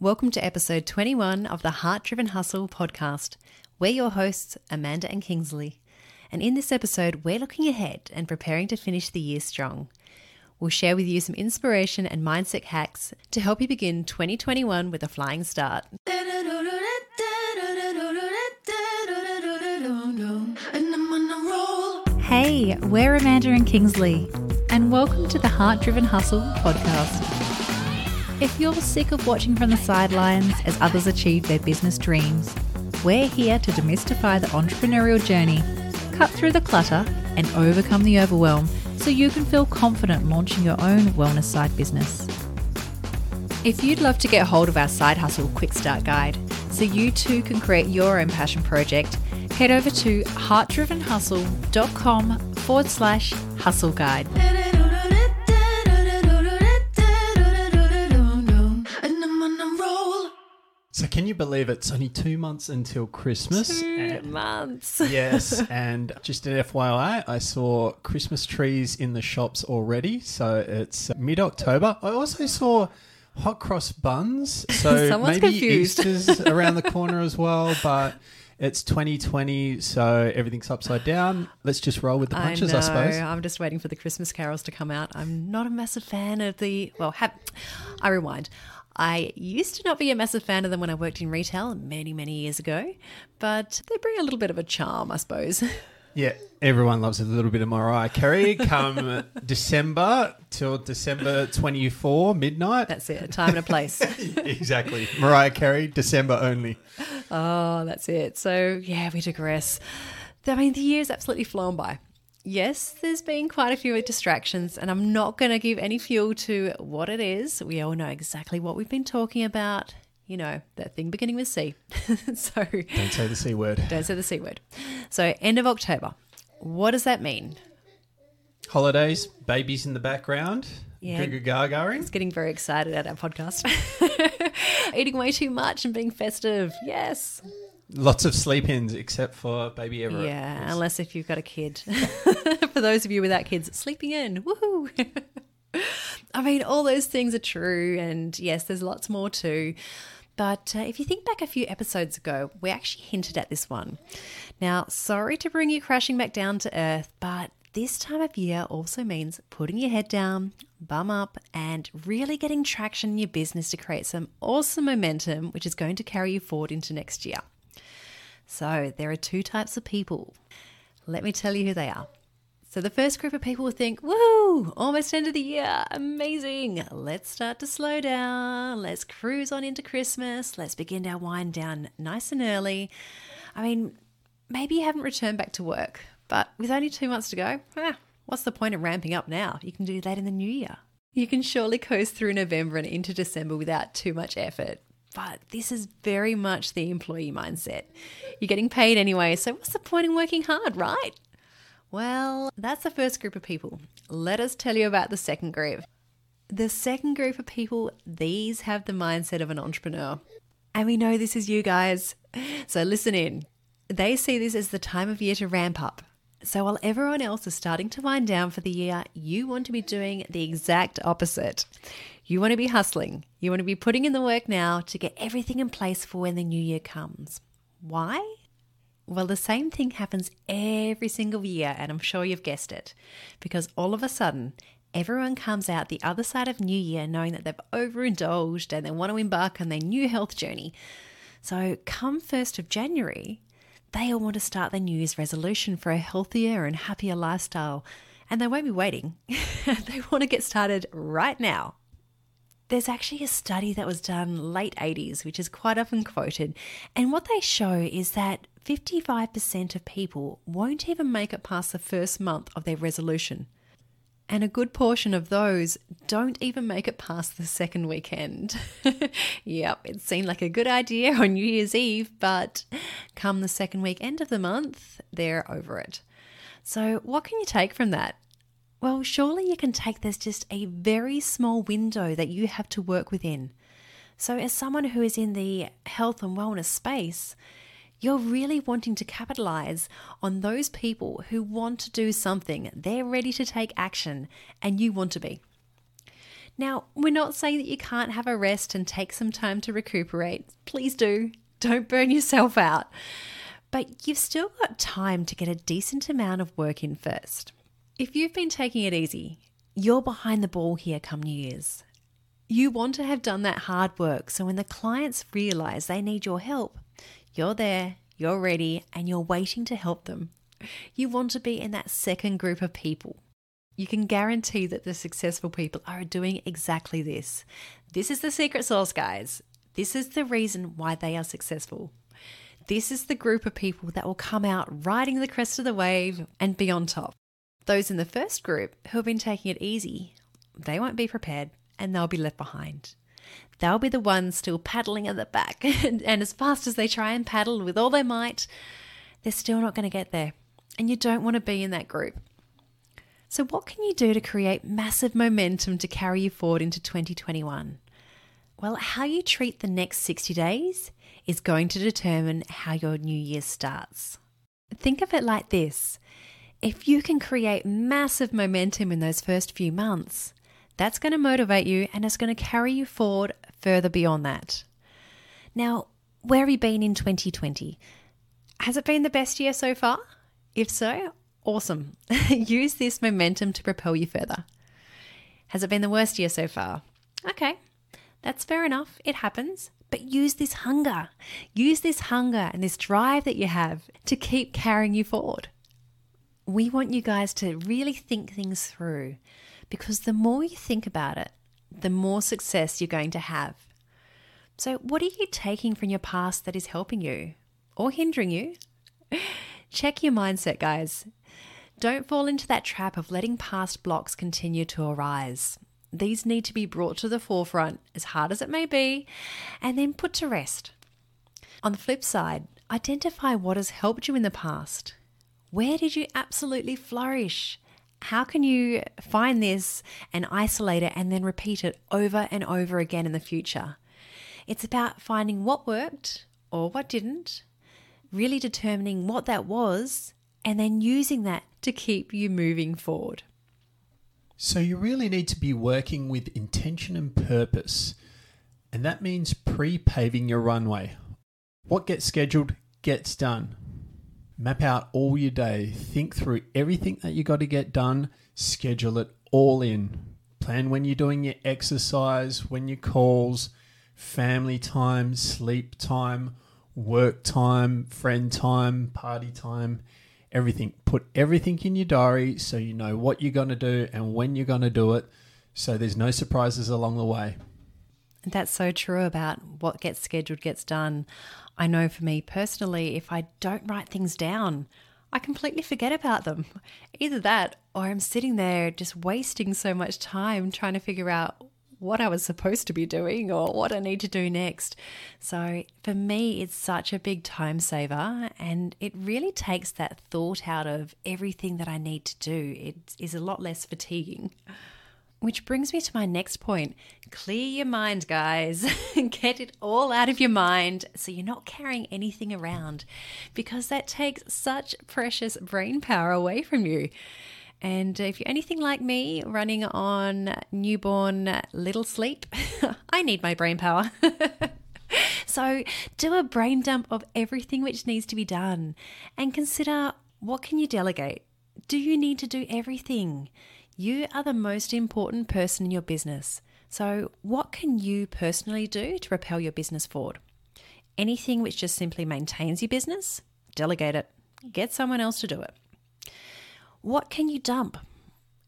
Welcome to episode 21 of the Heart Driven Hustle podcast. We're your hosts, Amanda and Kingsley. And in this episode, we're looking ahead and preparing to finish the year strong. We'll share with you some inspiration and mindset hacks to help you begin 2021 with a flying start. Hey, we're Amanda and Kingsley, and welcome to the Heart Driven Hustle podcast. If you're sick of watching from the sidelines as others achieve their business dreams, we're here to demystify the entrepreneurial journey, cut through the clutter, and overcome the overwhelm so you can feel confident launching your own wellness side business. If you'd love to get hold of our Side Hustle Quick Start Guide so you too can create your own passion project, head over to heartdrivenhustle.com forward slash hustle guide. Can you believe it's only two months until Christmas? Two And- months. yes, and just an FYI, I saw Christmas trees in the shops already. So it's mid October. I also saw hot cross buns. So maybe confused. Easter's around the corner as well, but it's 2020, so everything's upside down. Let's just roll with the punches, I, I suppose. I'm just waiting for the Christmas carols to come out. I'm not a massive fan of the. Well, ha- I rewind. I used to not be a massive fan of them when I worked in retail many, many years ago, but they bring a little bit of a charm, I suppose. Yeah, everyone loves a little bit of Mariah Carey. Come December till December 24, midnight. That's it, a time and a place. exactly. Mariah Carey, December only. Oh, that's it. So, yeah, we digress. I mean, the year's absolutely flown by. Yes, there's been quite a few distractions, and I'm not going to give any fuel to what it is. We all know exactly what we've been talking about. You know, that thing beginning with C. so, Don't say the C word. don't say the C word. So, end of October. What does that mean? Holidays, babies in the background, Yeah. gagaring. It's getting very excited at our podcast. Eating way too much and being festive. Yes. Lots of sleep ins, except for baby Everett. Yeah, unless if you've got a kid. For those of you without kids, sleeping in, woohoo! I mean, all those things are true, and yes, there's lots more too. But uh, if you think back a few episodes ago, we actually hinted at this one. Now, sorry to bring you crashing back down to earth, but this time of year also means putting your head down, bum up, and really getting traction in your business to create some awesome momentum, which is going to carry you forward into next year. So, there are two types of people. Let me tell you who they are. So, the first group of people will think, woo, almost end of the year, amazing. Let's start to slow down. Let's cruise on into Christmas. Let's begin our wind down nice and early. I mean, maybe you haven't returned back to work, but with only two months to go, eh, what's the point of ramping up now? You can do that in the new year. You can surely coast through November and into December without too much effort. But this is very much the employee mindset. You're getting paid anyway, so what's the point in working hard, right? Well, that's the first group of people. Let us tell you about the second group. The second group of people, these have the mindset of an entrepreneur. And we know this is you guys. So listen in. They see this as the time of year to ramp up. So while everyone else is starting to wind down for the year, you want to be doing the exact opposite. You want to be hustling. You want to be putting in the work now to get everything in place for when the new year comes. Why? Well, the same thing happens every single year, and I'm sure you've guessed it. Because all of a sudden, everyone comes out the other side of New Year knowing that they've overindulged and they want to embark on their new health journey. So, come 1st of January, they all want to start their New Year's resolution for a healthier and happier lifestyle. And they won't be waiting, they want to get started right now. There's actually a study that was done late 80s, which is quite often quoted, and what they show is that 55% of people won't even make it past the first month of their resolution. And a good portion of those don't even make it past the second weekend. yep, it seemed like a good idea on New Year's Eve, but come the second weekend of the month, they're over it. So, what can you take from that? Well, surely you can take there's just a very small window that you have to work within. So, as someone who is in the health and wellness space, you're really wanting to capitalize on those people who want to do something. They're ready to take action, and you want to be. Now, we're not saying that you can't have a rest and take some time to recuperate. Please do. Don't burn yourself out. But you've still got time to get a decent amount of work in first. If you've been taking it easy, you're behind the ball here come New Year's. You want to have done that hard work so when the clients realize they need your help, you're there, you're ready, and you're waiting to help them. You want to be in that second group of people. You can guarantee that the successful people are doing exactly this. This is the secret sauce, guys. This is the reason why they are successful. This is the group of people that will come out riding the crest of the wave and be on top. Those in the first group who have been taking it easy, they won't be prepared and they'll be left behind. They'll be the ones still paddling at the back, and, and as fast as they try and paddle with all their might, they're still not going to get there. And you don't want to be in that group. So, what can you do to create massive momentum to carry you forward into 2021? Well, how you treat the next 60 days is going to determine how your new year starts. Think of it like this if you can create massive momentum in those first few months, that's going to motivate you and it's going to carry you forward further beyond that. Now, where have you been in 2020? Has it been the best year so far? If so, awesome. Use this momentum to propel you further. Has it been the worst year so far? Okay, that's fair enough. It happens. But use this hunger. Use this hunger and this drive that you have to keep carrying you forward. We want you guys to really think things through because the more you think about it, the more success you're going to have. So, what are you taking from your past that is helping you or hindering you? Check your mindset, guys. Don't fall into that trap of letting past blocks continue to arise. These need to be brought to the forefront, as hard as it may be, and then put to rest. On the flip side, identify what has helped you in the past. Where did you absolutely flourish? How can you find this and isolate it and then repeat it over and over again in the future? It's about finding what worked or what didn't, really determining what that was, and then using that to keep you moving forward. So, you really need to be working with intention and purpose, and that means pre paving your runway. What gets scheduled gets done. Map out all your day. Think through everything that you got to get done. Schedule it all in. Plan when you're doing your exercise, when your calls, family time, sleep time, work time, friend time, party time, everything. Put everything in your diary so you know what you're going to do and when you're going to do it so there's no surprises along the way. That's so true about what gets scheduled gets done. I know for me personally, if I don't write things down, I completely forget about them. Either that, or I'm sitting there just wasting so much time trying to figure out what I was supposed to be doing or what I need to do next. So for me, it's such a big time saver and it really takes that thought out of everything that I need to do. It is a lot less fatiguing. Which brings me to my next point. Clear your mind, guys. Get it all out of your mind so you're not carrying anything around because that takes such precious brain power away from you. And if you're anything like me, running on newborn little sleep, I need my brain power. so do a brain dump of everything which needs to be done and consider what can you delegate? Do you need to do everything? You are the most important person in your business. So, what can you personally do to propel your business forward? Anything which just simply maintains your business, delegate it, get someone else to do it. What can you dump?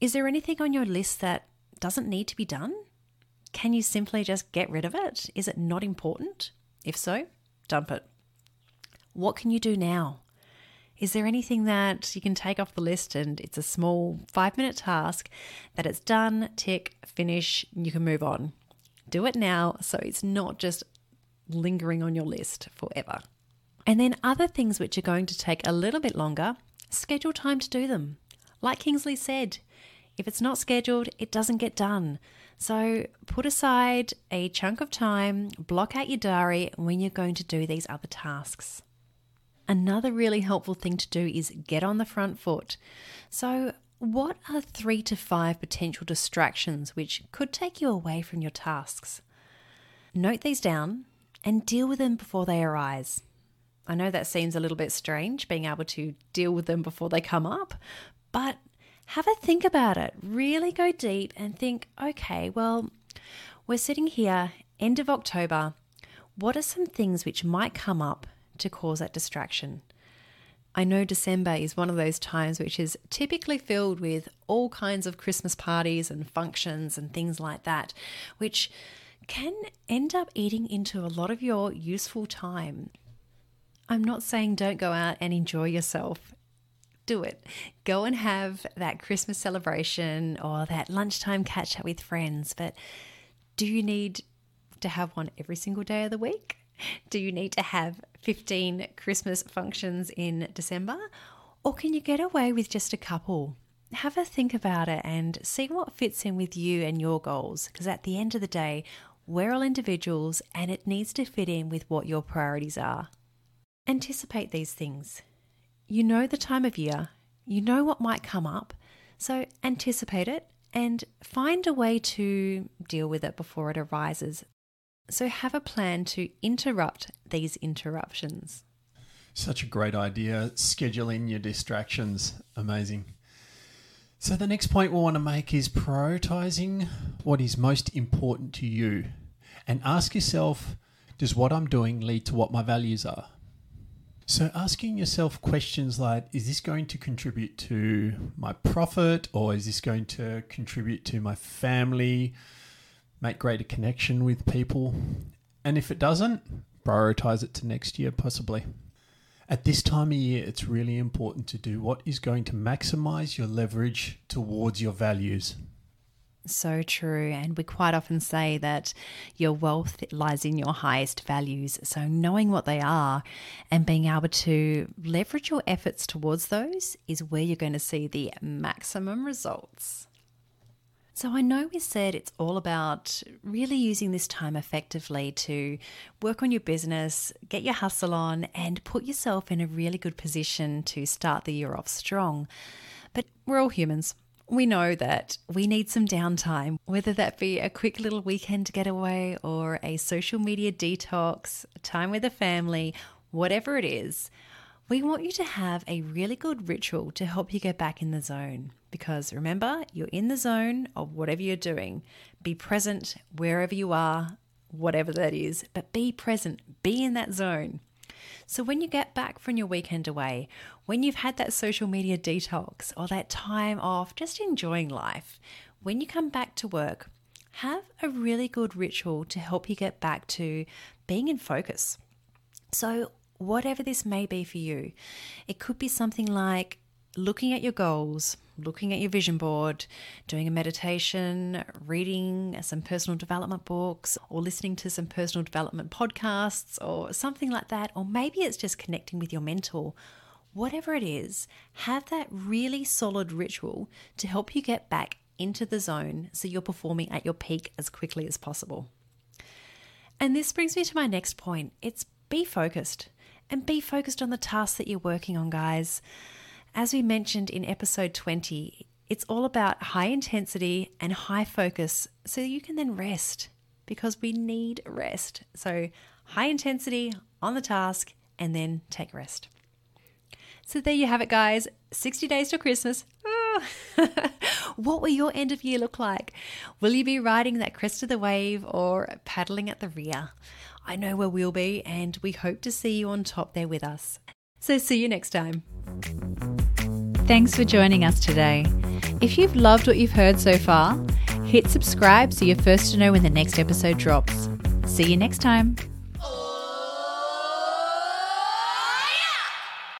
Is there anything on your list that doesn't need to be done? Can you simply just get rid of it? Is it not important? If so, dump it. What can you do now? Is there anything that you can take off the list and it's a small five minute task that it's done, tick, finish, you can move on? Do it now so it's not just lingering on your list forever. And then other things which are going to take a little bit longer, schedule time to do them. Like Kingsley said, if it's not scheduled, it doesn't get done. So put aside a chunk of time, block out your diary when you're going to do these other tasks. Another really helpful thing to do is get on the front foot. So, what are three to five potential distractions which could take you away from your tasks? Note these down and deal with them before they arise. I know that seems a little bit strange, being able to deal with them before they come up, but have a think about it. Really go deep and think okay, well, we're sitting here, end of October. What are some things which might come up to cause that distraction? I know December is one of those times which is typically filled with all kinds of Christmas parties and functions and things like that, which can end up eating into a lot of your useful time. I'm not saying don't go out and enjoy yourself. Do it. Go and have that Christmas celebration or that lunchtime catch up with friends. But do you need to have one every single day of the week? Do you need to have 15 Christmas functions in December? Or can you get away with just a couple? Have a think about it and see what fits in with you and your goals. Because at the end of the day, we're all individuals and it needs to fit in with what your priorities are. Anticipate these things. You know the time of year, you know what might come up, so anticipate it and find a way to deal with it before it arises. So have a plan to interrupt these interruptions. Such a great idea. Scheduling your distractions. Amazing. So, the next point we want to make is prioritizing what is most important to you and ask yourself Does what I'm doing lead to what my values are? So, asking yourself questions like Is this going to contribute to my profit or is this going to contribute to my family, make greater connection with people? And if it doesn't, prioritize it to next year, possibly. At this time of year, it's really important to do what is going to maximize your leverage towards your values. So true. And we quite often say that your wealth lies in your highest values. So, knowing what they are and being able to leverage your efforts towards those is where you're going to see the maximum results. So, I know we said it's all about really using this time effectively to work on your business, get your hustle on, and put yourself in a really good position to start the year off strong. But we're all humans we know that we need some downtime, whether that be a quick little weekend getaway or a social media detox, time with the family, whatever it is. We want you to have a really good ritual to help you get back in the zone. Because remember, you're in the zone of whatever you're doing. Be present wherever you are, whatever that is, but be present, be in that zone. So when you get back from your weekend away, when you've had that social media detox or that time off, just enjoying life, when you come back to work, have a really good ritual to help you get back to being in focus. So, whatever this may be for you, it could be something like looking at your goals, looking at your vision board, doing a meditation, reading some personal development books, or listening to some personal development podcasts, or something like that. Or maybe it's just connecting with your mentor. Whatever it is, have that really solid ritual to help you get back into the zone so you're performing at your peak as quickly as possible. And this brings me to my next point it's be focused and be focused on the tasks that you're working on, guys. As we mentioned in episode 20, it's all about high intensity and high focus so you can then rest because we need rest. So, high intensity on the task and then take rest. So, there you have it, guys 60 days till Christmas. Ah. what will your end of year look like? Will you be riding that crest of the wave or paddling at the rear? I know where we'll be, and we hope to see you on top there with us. So, see you next time. Thanks for joining us today. If you've loved what you've heard so far, hit subscribe so you're first to know when the next episode drops. See you next time.